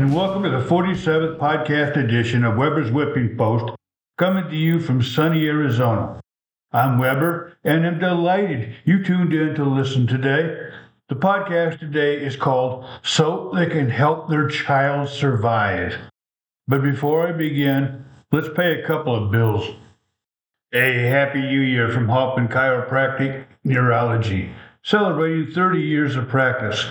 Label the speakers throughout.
Speaker 1: and welcome to the 47th podcast edition of Weber's Whipping Post, coming to you from sunny Arizona. I'm Weber, and I'm delighted you tuned in to listen today. The podcast today is called So They Can Help Their Child Survive. But before I begin, let's pay a couple of bills. A happy new year from Hoffman Chiropractic Neurology, celebrating 30 years of practice.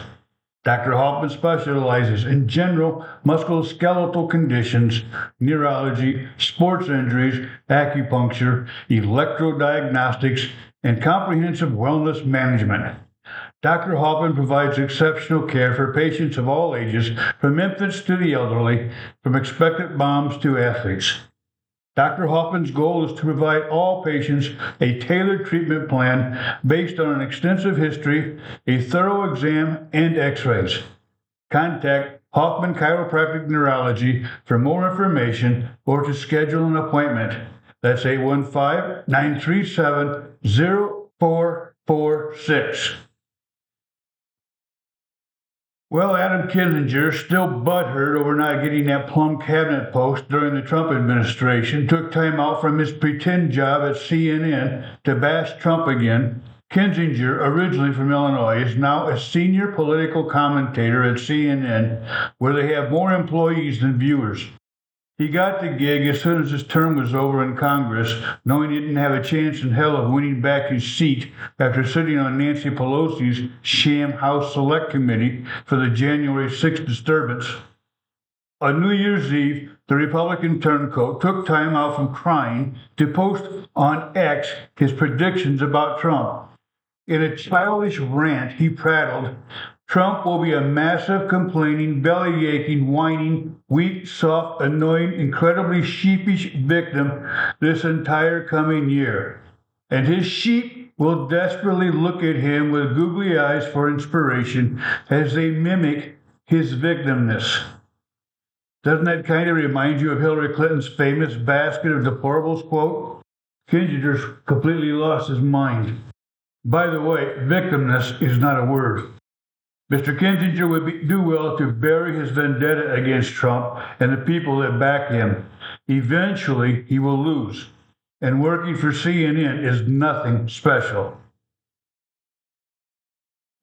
Speaker 1: Dr. Hoffman specializes in general musculoskeletal conditions, neurology, sports injuries, acupuncture, electrodiagnostics, and comprehensive wellness management. Dr. Hoffman provides exceptional care for patients of all ages, from infants to the elderly, from expectant moms to athletes. Dr. Hoffman's goal is to provide all patients a tailored treatment plan based on an extensive history, a thorough exam, and x rays. Contact Hoffman Chiropractic Neurology for more information or to schedule an appointment. That's 815 937 0446. Well, Adam Kinzinger, still butthurt over not getting that plum cabinet post during the Trump administration, took time out from his pretend job at CNN to bash Trump again. Kinzinger, originally from Illinois, is now a senior political commentator at CNN, where they have more employees than viewers. He got the gig as soon as his term was over in Congress, knowing he didn't have a chance in hell of winning back his seat after sitting on Nancy Pelosi's sham House Select Committee for the January 6th disturbance. On New Year's Eve, the Republican turncoat took time out from crying to post on X his predictions about Trump. In a childish rant, he prattled, Trump will be a massive, complaining, belly aching, whining, weak, soft, annoying, incredibly sheepish victim this entire coming year. And his sheep will desperately look at him with googly eyes for inspiration as they mimic his victimness. Doesn't that kind of remind you of Hillary Clinton's famous basket of deplorables quote? Kinzinger's completely lost his mind. By the way, victimness is not a word. Mr. Kinzinger would be, do well to bury his vendetta against Trump and the people that back him. Eventually, he will lose. And working for CNN is nothing special.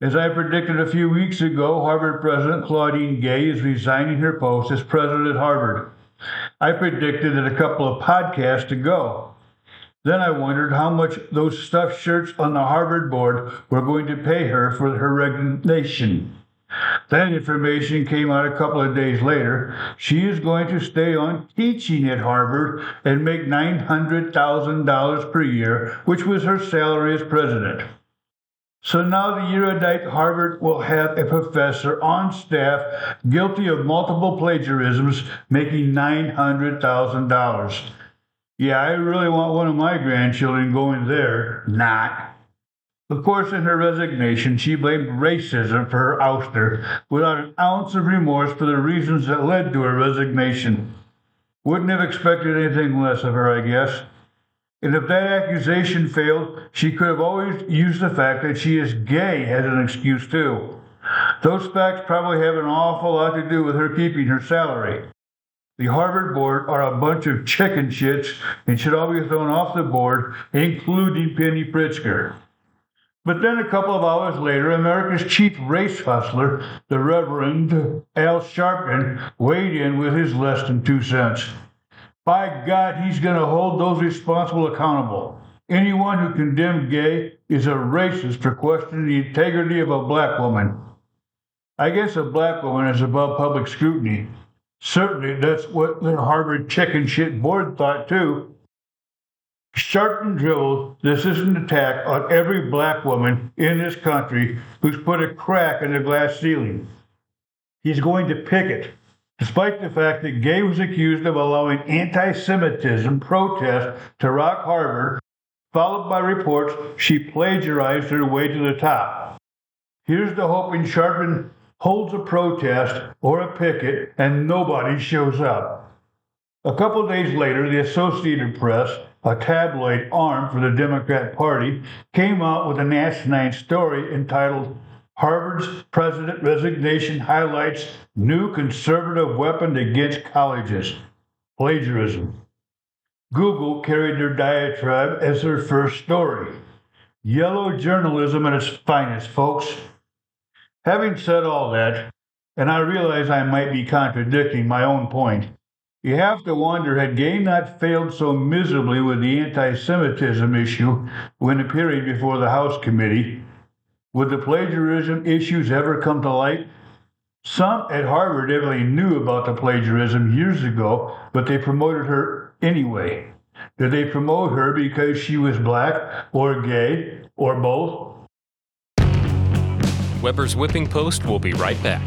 Speaker 1: As I predicted a few weeks ago, Harvard President Claudine Gay is resigning her post as president at Harvard. I predicted it a couple of podcasts ago. Then I wondered how much those stuffed shirts on the Harvard board were going to pay her for her resignation. That information came out a couple of days later. She is going to stay on teaching at Harvard and make $900,000 per year, which was her salary as president. So now the erudite Harvard will have a professor on staff guilty of multiple plagiarisms making $900,000. Yeah, I really want one of my grandchildren going there. Not. Of course, in her resignation, she blamed racism for her ouster without an ounce of remorse for the reasons that led to her resignation. Wouldn't have expected anything less of her, I guess. And if that accusation failed, she could have always used the fact that she is gay as an excuse, too. Those facts probably have an awful lot to do with her keeping her salary. The Harvard board are a bunch of chicken shits and should all be thrown off the board, including Penny Pritzker. But then a couple of hours later, America's chief race hustler, the Reverend Al Sharpton, weighed in with his less than two cents. By God, he's going to hold those responsible accountable. Anyone who condemned gay is a racist for questioning the integrity of a black woman. I guess a black woman is above public scrutiny, Certainly, that's what the Harvard chicken shit board thought too. Sharpton drilled this is an attack on every black woman in this country who's put a crack in the glass ceiling. He's going to picket, despite the fact that Gay was accused of allowing anti Semitism protests to rock Harvard, followed by reports she plagiarized her way to the top. Here's the hope in Sharpton holds a protest or a picket and nobody shows up. A couple days later, the Associated Press, a tabloid arm for the Democrat Party, came out with a asinine story entitled Harvard's president resignation highlights new conservative weapon against colleges plagiarism. Google carried their diatribe as their first story. Yellow journalism at its finest, folks. Having said all that, and I realize I might be contradicting my own point, you have to wonder had Gay not failed so miserably with the anti Semitism issue when appearing before the House committee, would the plagiarism issues ever come to light? Some at Harvard evidently knew about the plagiarism years ago, but they promoted her anyway. Did they promote her because she was black or gay or both?
Speaker 2: Weber's Whipping Post will be right back.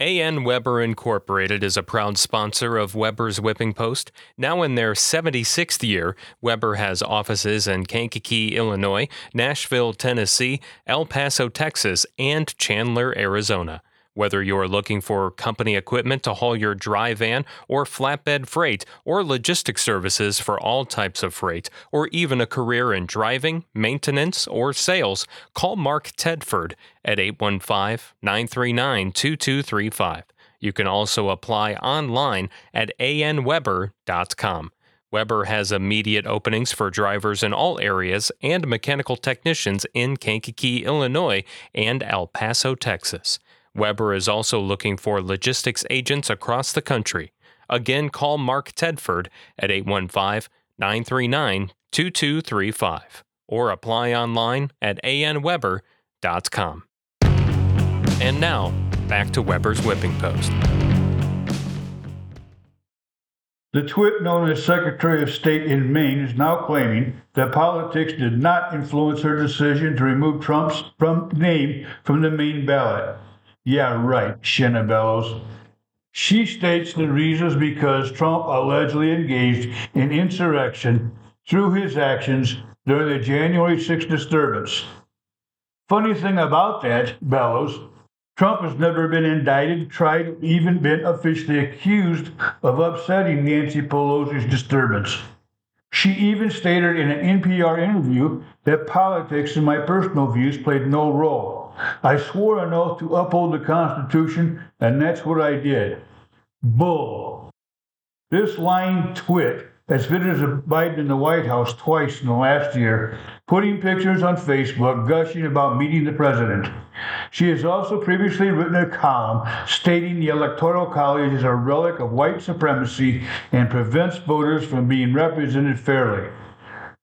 Speaker 2: A.N. Weber Incorporated is a proud sponsor of Weber's Whipping Post. Now in their 76th year, Weber has offices in Kankakee, Illinois, Nashville, Tennessee, El Paso, Texas, and Chandler, Arizona. Whether you're looking for company equipment to haul your dry van or flatbed freight, or logistics services for all types of freight, or even a career in driving, maintenance, or sales, call Mark Tedford at 815 939 2235. You can also apply online at anweber.com. Weber has immediate openings for drivers in all areas and mechanical technicians in Kankakee, Illinois, and El Paso, Texas. Weber is also looking for logistics agents across the country. Again, call Mark Tedford at 815 939 2235 or apply online at anweber.com. And now, back to Weber's Whipping Post.
Speaker 1: The twit known as Secretary of State in Maine is now claiming that politics did not influence her decision to remove Trump's from name from the Maine ballot. Yeah, right, Shenna Bellows. She states the reasons because Trump allegedly engaged in insurrection through his actions during the January 6th disturbance. Funny thing about that, Bellows, Trump has never been indicted, tried, even been officially accused of upsetting Nancy Pelosi's disturbance. She even stated in an NPR interview that politics and my personal views played no role. I swore an oath to uphold the Constitution, and that's what I did. Bull. This lying twit has visited Biden in the White House twice in the last year, putting pictures on Facebook gushing about meeting the president. She has also previously written a column stating the Electoral College is a relic of white supremacy and prevents voters from being represented fairly.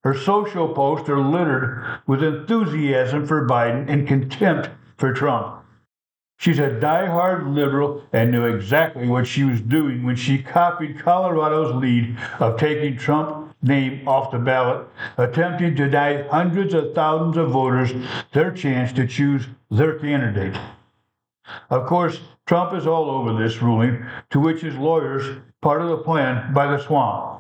Speaker 1: Her social posts are littered with enthusiasm for Biden and contempt for Trump. She's a die-hard liberal and knew exactly what she was doing when she copied Colorado's lead of taking Trump's name off the ballot, attempting to deny hundreds of thousands of voters their chance to choose their candidate. Of course, Trump is all over this ruling, to which his lawyers part of the plan by the swamp.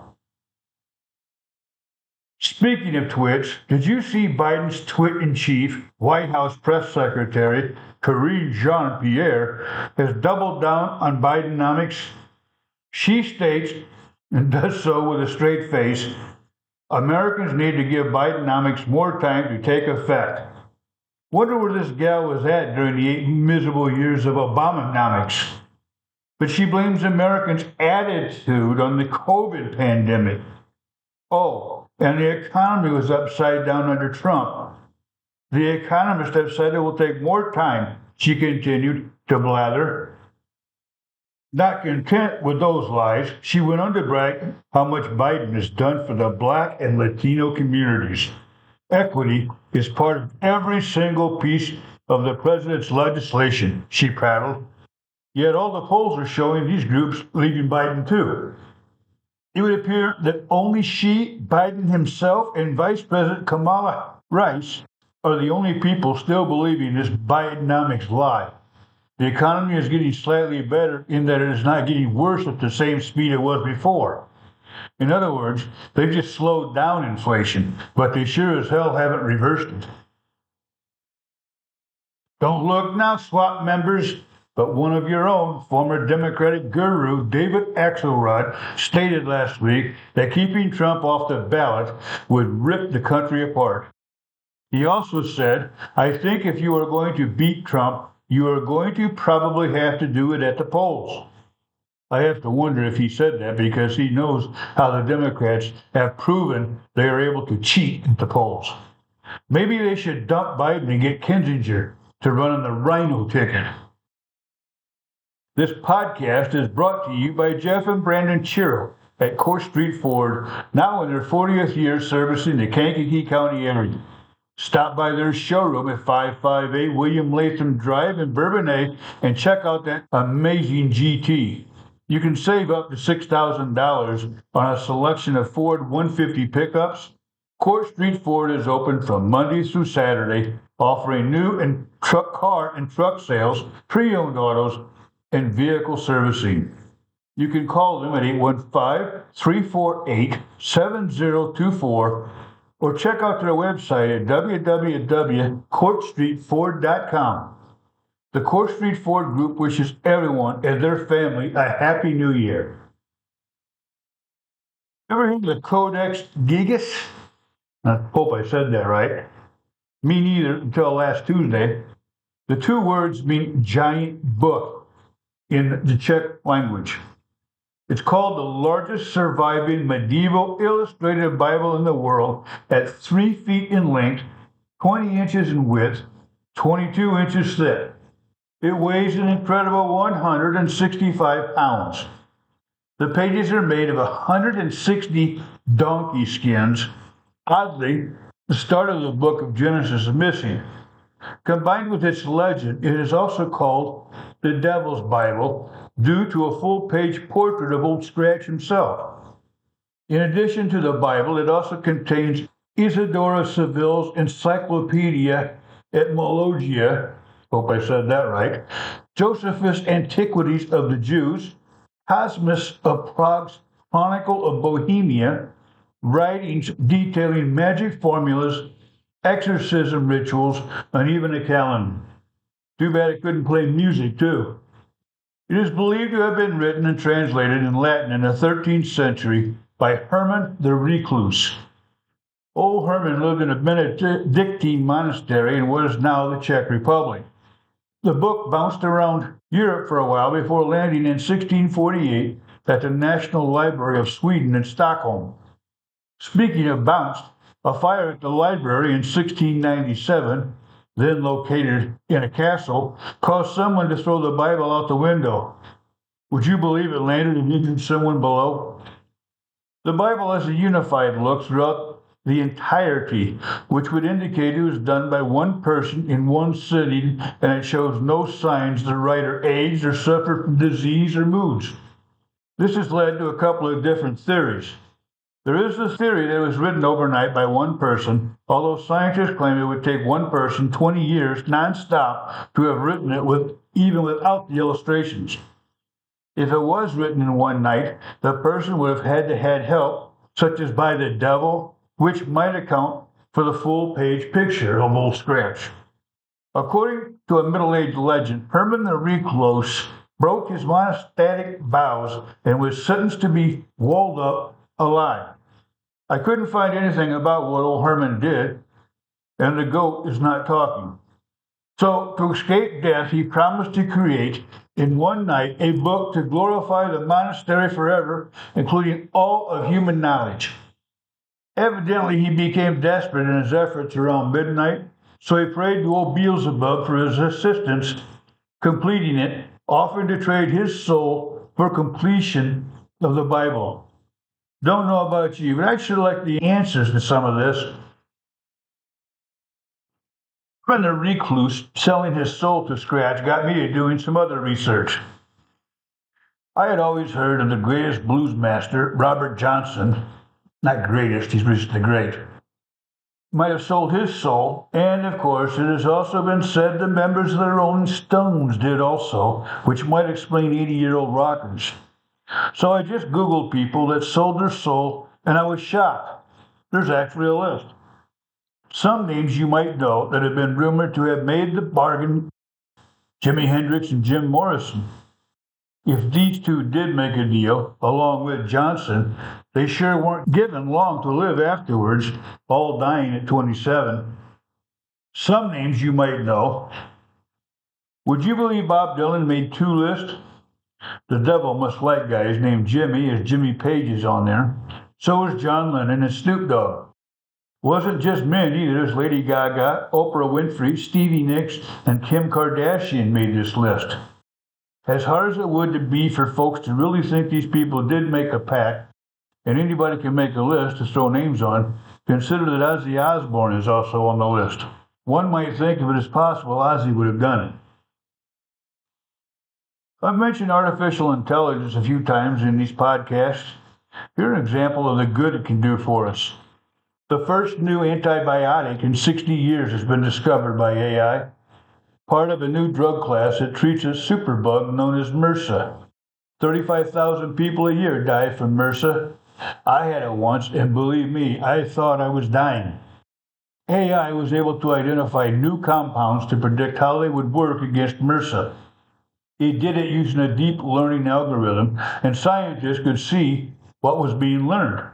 Speaker 1: Speaking of twits, did you see Biden's twit in chief, White House press secretary Karine Jean Pierre, has doubled down on Bidenomics? She states, and does so with a straight face, Americans need to give Bidenomics more time to take effect. Wonder where this gal was at during the eight miserable years of Obamanomics. But she blames Americans' attitude on the COVID pandemic. Oh, and the economy was upside down under Trump. The economists have said it will take more time, she continued to blather. Not content with those lies, she went on to brag how much Biden has done for the black and Latino communities. Equity is part of every single piece of the president's legislation, she prattled. Yet all the polls are showing these groups leaving Biden too. It would appear that only she, Biden himself, and Vice President Kamala Rice are the only people still believing this Bidenomics lie. The economy is getting slightly better in that it is not getting worse at the same speed it was before. In other words, they've just slowed down inflation, but they sure as hell haven't reversed it. Don't look now, swap members. But one of your own, former Democratic guru David Axelrod, stated last week that keeping Trump off the ballot would rip the country apart. He also said, I think if you are going to beat Trump, you are going to probably have to do it at the polls. I have to wonder if he said that because he knows how the Democrats have proven they are able to cheat at the polls. Maybe they should dump Biden and get Kinzinger to run on the RINO ticket. This podcast is brought to you by Jeff and Brandon Chiro at Court Street Ford, now in their 40th year servicing the Kankakee County area. Stop by their showroom at 558 William Latham Drive in Bourbonnais and check out that amazing GT. You can save up to $6,000 on a selection of Ford 150 pickups. Court Street Ford is open from Monday through Saturday, offering new and truck car and truck sales, pre-owned autos, and vehicle servicing. You can call them at 815 348 7024 or check out their website at www.courtstreetford.com. The Court Street Ford Group wishes everyone and their family a happy new year. Ever heard of the Codex Gigas? I hope I said that right. Me neither until last Tuesday. The two words mean giant book in the Czech language. It's called the largest surviving medieval illustrated Bible in the world at three feet in length, 20 inches in width, 22 inches thick. It weighs an incredible 165 pounds. The pages are made of 160 donkey skins. Oddly, the start of the book of Genesis is missing. Combined with its legend, it is also called the Devil's Bible due to a full page portrait of Old Scratch himself. In addition to the Bible, it also contains Isidore Seville's Encyclopedia Etymologia, hope I said that right, Josephus Antiquities of the Jews, Cosmas of Prague's Chronicle of Bohemia, writings detailing magic formulas, exorcism rituals, and even a calendar. Too bad it couldn't play music, too. It is believed to have been written and translated in Latin in the 13th century by Herman the Recluse. Old Herman lived in a Benedictine monastery in what is now the Czech Republic. The book bounced around Europe for a while before landing in 1648 at the National Library of Sweden in Stockholm. Speaking of bounced, a fire at the library in 1697 then located in a castle, caused someone to throw the Bible out the window. Would you believe it landed and injured someone below? The Bible has a unified look throughout the entirety, which would indicate it was done by one person in one sitting, and it shows no signs the writer aged or suffered from disease or moods. This has led to a couple of different theories. There is the theory that it was written overnight by one person, although scientists claim it would take one person 20 years nonstop to have written it with even without the illustrations. If it was written in one night, the person would have had to had help, such as by the devil, which might account for the full page picture of Old Scratch. According to a Middle Age legend, Herman the Recluse broke his monastic vows and was sentenced to be walled up alive. I couldn't find anything about what old Herman did, and the goat is not talking. So, to escape death, he promised to create in one night a book to glorify the monastery forever, including all of human knowledge. Evidently, he became desperate in his efforts around midnight, so he prayed to old Beelzebub for his assistance, completing it, offering to trade his soul for completion of the Bible. Don't know about you, but I'd sure like the answers to some of this. When the recluse selling his soul to Scratch got me to doing some other research. I had always heard of the greatest blues master, Robert Johnson. Not greatest, he's recently great. Might have sold his soul, and of course, it has also been said the members of the Rolling Stones did also, which might explain 80 year old rockers. So I just Googled people that sold their soul, and I was shocked. There's actually a list. Some names you might know that have been rumored to have made the bargain Jimi Hendrix and Jim Morrison. If these two did make a deal, along with Johnson, they sure weren't given long to live afterwards, all dying at 27. Some names you might know. Would you believe Bob Dylan made two lists? The devil must like guys named Jimmy, as Jimmy Page is on there. So is John Lennon and Snoop Dogg. Wasn't just men either. There's Lady Gaga, Oprah Winfrey, Stevie Nicks, and Kim Kardashian made this list. As hard as it would be for folks to really think these people did make a pact, and anybody can make a list to throw names on, consider that Ozzy Osbourne is also on the list. One might think if it is possible, Ozzy would have done it. I've mentioned artificial intelligence a few times in these podcasts. Here's an example of the good it can do for us. The first new antibiotic in 60 years has been discovered by AI, part of a new drug class that treats a superbug known as MRSA. 35,000 people a year die from MRSA. I had it once, and believe me, I thought I was dying. AI was able to identify new compounds to predict how they would work against MRSA. It did it using a deep learning algorithm, and scientists could see what was being learned.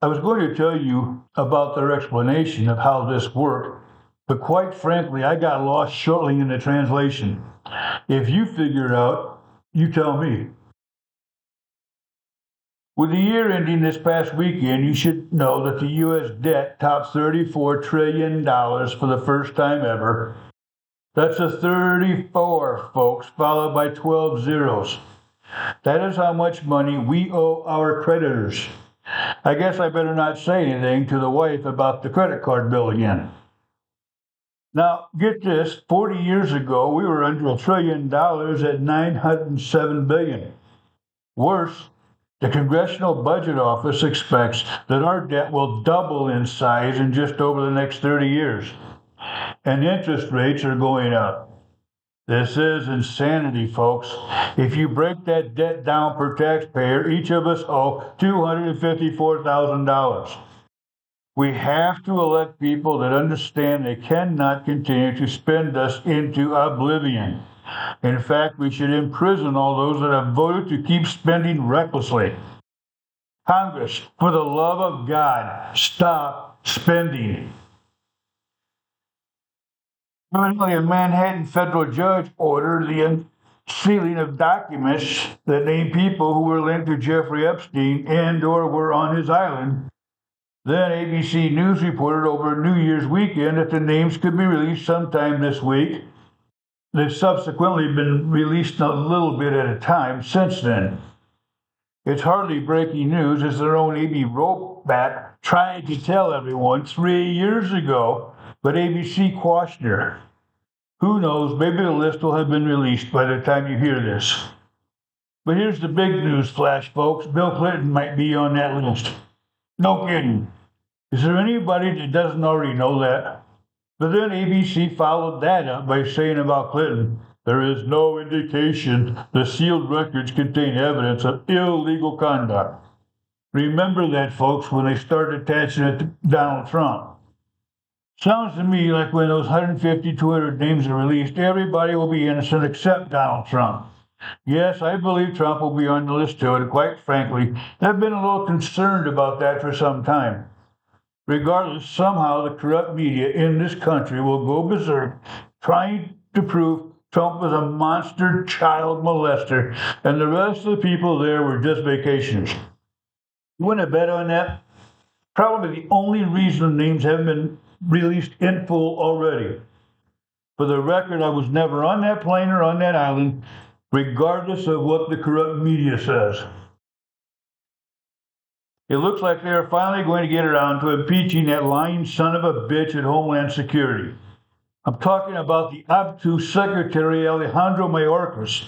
Speaker 1: I was going to tell you about their explanation of how this worked, but quite frankly, I got lost shortly in the translation. If you figure it out, you tell me. With the year ending this past weekend, you should know that the U.S. debt topped $34 trillion for the first time ever. That's a 34, folks, followed by 12 zeros. That is how much money we owe our creditors. I guess I better not say anything to the wife about the credit card bill again. Now, get this 40 years ago, we were under a trillion dollars at 907 billion. Worse, the Congressional Budget Office expects that our debt will double in size in just over the next 30 years. And interest rates are going up. This is insanity, folks. If you break that debt down per taxpayer, each of us owe $254,000. We have to elect people that understand they cannot continue to spend us into oblivion. In fact, we should imprison all those that have voted to keep spending recklessly. Congress, for the love of God, stop spending. Evidently, a Manhattan federal judge ordered the sealing of documents that name people who were linked to Jeffrey Epstein and or were on his island. Then ABC News reported over New Year's weekend that the names could be released sometime this week. They've subsequently been released a little bit at a time since then. It's hardly breaking news as their own Amy Robach tried to tell everyone three years ago, but ABC quashed her. Who knows, maybe the list will have been released by the time you hear this. But here's the big news flash, folks. Bill Clinton might be on that list. No kidding. Is there anybody that doesn't already know that? But then ABC followed that up by saying about Clinton, there is no indication the sealed records contain evidence of illegal conduct. Remember that, folks, when they started attaching it to Donald Trump. Sounds to me like when those 150, 200 names are released, everybody will be innocent except Donald Trump. Yes, I believe Trump will be on the list too, and quite frankly, I've been a little concerned about that for some time. Regardless, somehow the corrupt media in this country will go berserk trying to prove Trump was a monster child molester and the rest of the people there were just vacationers. You want to bet on that? Probably the only reason the names haven't been released in full already. For the record, I was never on that plane or on that island, regardless of what the corrupt media says. It looks like they are finally going to get around to impeaching that lying son of a bitch at Homeland Security. I'm talking about the obtuse Secretary Alejandro Mayorkas,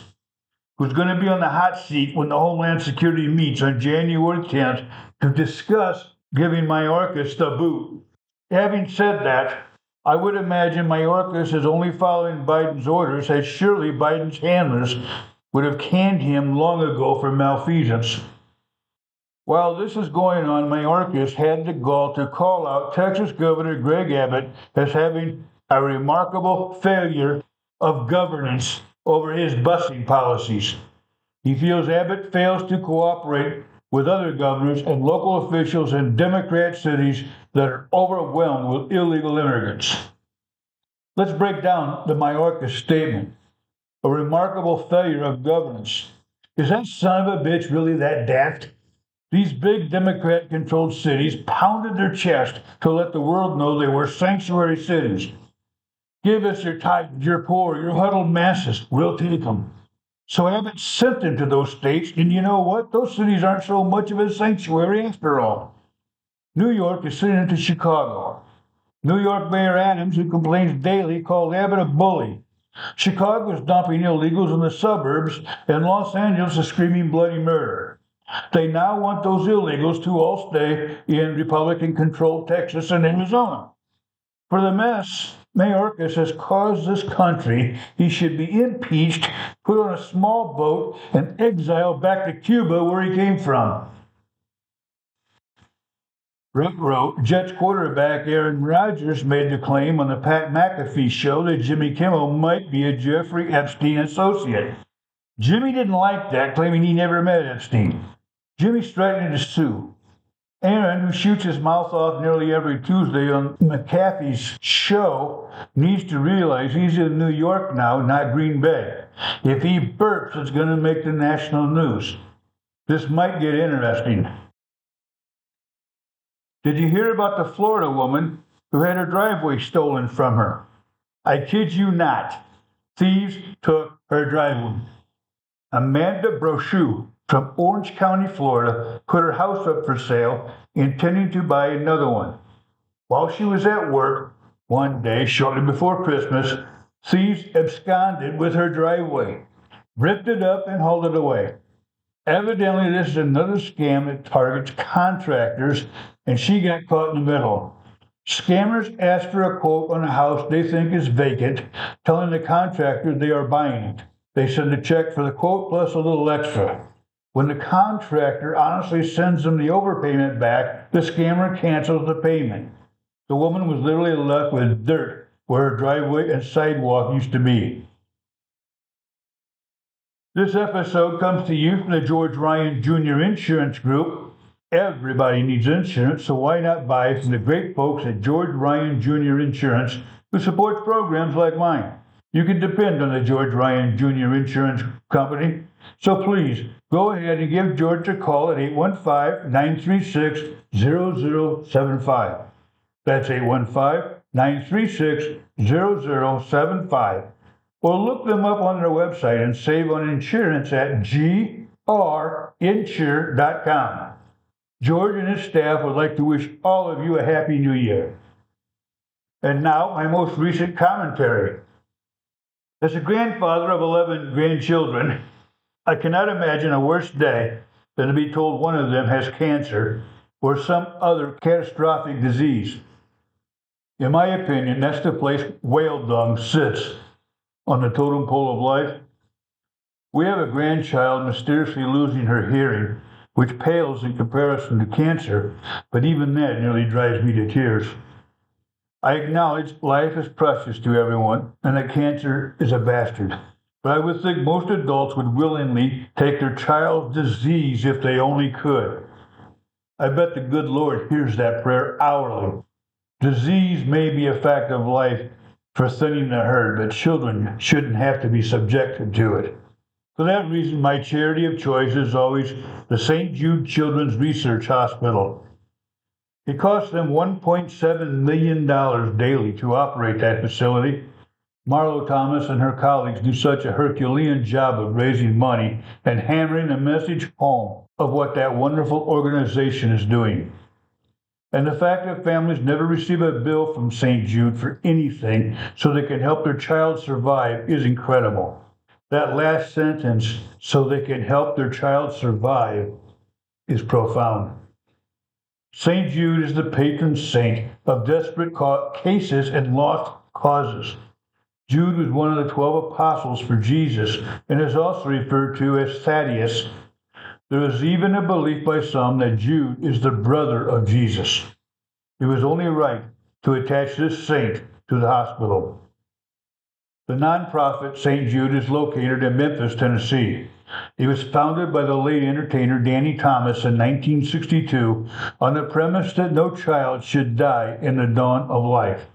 Speaker 1: who's going to be on the hot seat when the Homeland Security meets on January 10th to discuss giving Mayorkas the boot. Having said that, I would imagine Mayorkas is only following Biden's orders, as surely Biden's handlers would have canned him long ago for malfeasance. While this is going on, Mayorkas had the gall to call out Texas Governor Greg Abbott as having a remarkable failure of governance over his busing policies. He feels Abbott fails to cooperate with other governors and local officials in Democrat cities that are overwhelmed with illegal immigrants. Let's break down the Mayorkas statement. A remarkable failure of governance. Is that son of a bitch really that daft? These big Democrat controlled cities pounded their chest to let the world know they were sanctuary cities. Give us your titans, your poor, your huddled masses. We'll take them. So Abbott sent them to those states, and you know what? Those cities aren't so much of a sanctuary after all. New York is sending it to Chicago. New York Mayor Adams, who complains daily, called Abbott a bully. Chicago is dumping illegals in the suburbs, and Los Angeles is screaming bloody murder. They now want those illegals to all stay in Republican controlled Texas and Arizona. For the mess Mayorkas has caused this country, he should be impeached, put on a small boat, and exiled back to Cuba where he came from. wrote Jets quarterback Aaron Rodgers made the claim on the Pat McAfee show that Jimmy Kimmel might be a Jeffrey Epstein associate. Jimmy didn't like that, claiming he never met Epstein. Jimmy threatened to sue. Aaron, who shoots his mouth off nearly every Tuesday on McAfee's show, needs to realize he's in New York now, not Green Bay. If he burps, it's going to make the national news. This might get interesting. Did you hear about the Florida woman who had her driveway stolen from her? I kid you not. Thieves took her driveway. Amanda Brochu from Orange County, Florida, put her house up for sale, intending to buy another one. While she was at work, one day shortly before Christmas, thieves absconded with her driveway, ripped it up, and hauled it away. Evidently, this is another scam that targets contractors, and she got caught in the middle. Scammers ask for a quote on a house they think is vacant, telling the contractor they are buying it. They send a check for the quote plus a little extra. When the contractor honestly sends them the overpayment back, the scammer cancels the payment. The woman was literally left with dirt where her driveway and sidewalk used to be. This episode comes to you from the George Ryan Jr. Insurance Group. Everybody needs insurance, so why not buy from the great folks at George Ryan Jr. Insurance who supports programs like mine? You can depend on the George Ryan Jr. Insurance Company. So please go ahead and give George a call at 815 936 0075. That's 815 936 0075. Or look them up on their website and save on insurance at grinsure.com. George and his staff would like to wish all of you a happy new year. And now, my most recent commentary. As a grandfather of 11 grandchildren, I cannot imagine a worse day than to be told one of them has cancer or some other catastrophic disease. In my opinion, that's the place whale dung sits on the totem pole of life. We have a grandchild mysteriously losing her hearing, which pales in comparison to cancer, but even that nearly drives me to tears. I acknowledge life is precious to everyone and that cancer is a bastard. But I would think most adults would willingly take their child's disease if they only could. I bet the good Lord hears that prayer hourly. Disease may be a fact of life for thinning the herd, but children shouldn't have to be subjected to it. For that reason, my charity of choice is always the St. Jude Children's Research Hospital. It costs them $1.7 million daily to operate that facility. Marlo Thomas and her colleagues do such a Herculean job of raising money and hammering the message home of what that wonderful organization is doing. And the fact that families never receive a bill from St. Jude for anything so they can help their child survive is incredible. That last sentence, so they can help their child survive, is profound. St. Jude is the patron saint of desperate cases and lost causes. Jude was one of the 12 apostles for Jesus and is also referred to as Thaddeus. There is even a belief by some that Jude is the brother of Jesus. It was only right to attach this saint to the hospital. The nonprofit St. Jude is located in Memphis, Tennessee. It was founded by the late entertainer Danny Thomas in 1962 on the premise that no child should die in the dawn of life.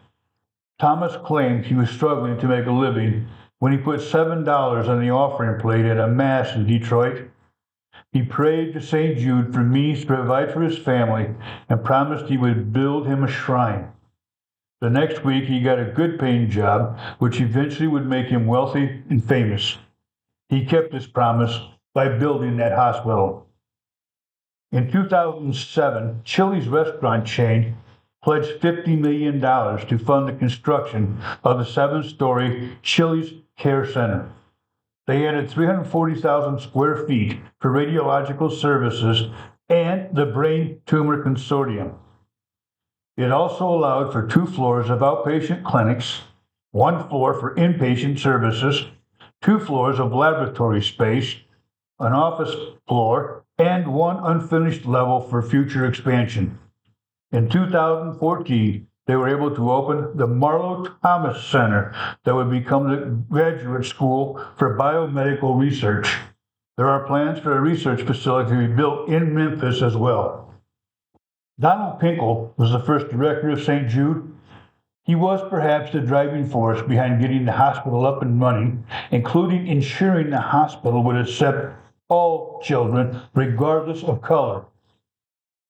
Speaker 1: Thomas claimed he was struggling to make a living when he put $7 on the offering plate at a Mass in Detroit. He prayed to St. Jude for means to provide for his family and promised he would build him a shrine. The next week, he got a good paying job, which eventually would make him wealthy and famous. He kept his promise by building that hospital. In 2007, Chili's restaurant chain pledged $50 million to fund the construction of the seven story Chili's Care Center. They added 340,000 square feet for radiological services and the Brain Tumor Consortium. It also allowed for two floors of outpatient clinics, one floor for inpatient services, two floors of laboratory space, an office floor, and one unfinished level for future expansion. In 2014, they were able to open the Marlo Thomas Center that would become the graduate school for biomedical research. There are plans for a research facility to be built in Memphis as well. Donald Pinkel was the first director of St. Jude. He was perhaps the driving force behind getting the hospital up and running, including ensuring the hospital would accept all children, regardless of color.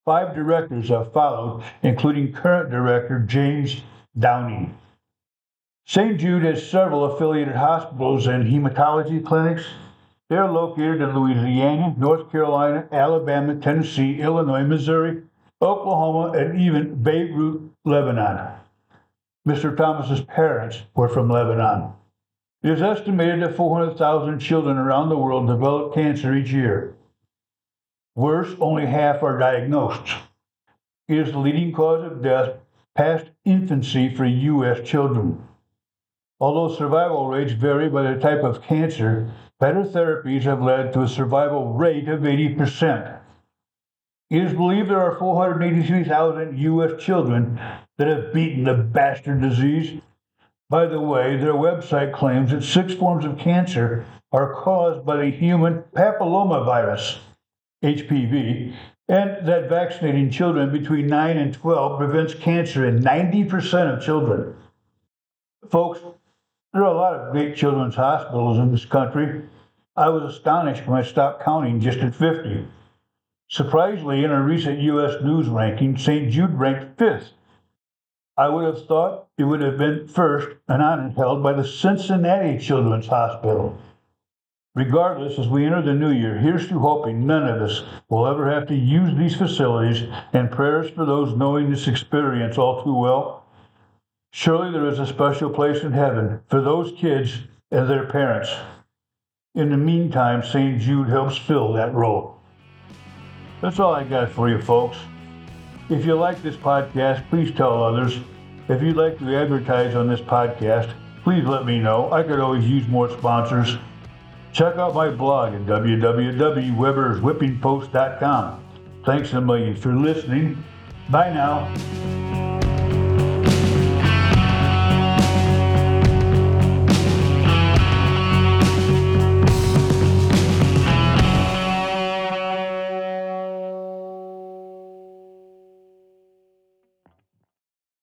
Speaker 1: Five directors have followed, including current director James Downing. St. Jude has several affiliated hospitals and hematology clinics. They're located in Louisiana, North Carolina, Alabama, Tennessee, Illinois, Missouri, Oklahoma, and even Beirut, Lebanon. Mr. Thomas's parents were from Lebanon. It is estimated that 400,000 children around the world develop cancer each year. Worse, only half are diagnosed. It is the leading cause of death past infancy for U.S. children. Although survival rates vary by the type of cancer, better therapies have led to a survival rate of 80%. It is believed there are 483,000 U.S. children that have beaten the bastard disease. By the way, their website claims that six forms of cancer are caused by the human papillomavirus, HPV, and that vaccinating children between 9 and 12 prevents cancer in 90% of children. Folks, there are a lot of great children's hospitals in this country. I was astonished when I stopped counting just at 50. Surprisingly, in a recent U.S. News ranking, St. Jude ranked fifth. I would have thought it would have been first, an honor held by the Cincinnati Children's Hospital. Regardless, as we enter the new year, here's to hoping none of us will ever have to use these facilities and prayers for those knowing this experience all too well. Surely there is a special place in heaven for those kids and their parents. In the meantime, St. Jude helps fill that role. That's all I got for you, folks. If you like this podcast, please tell others. If you'd like to advertise on this podcast, please let me know. I could always use more sponsors. Check out my blog at www.weberswhippingpost.com. Thanks a million for listening. Bye now.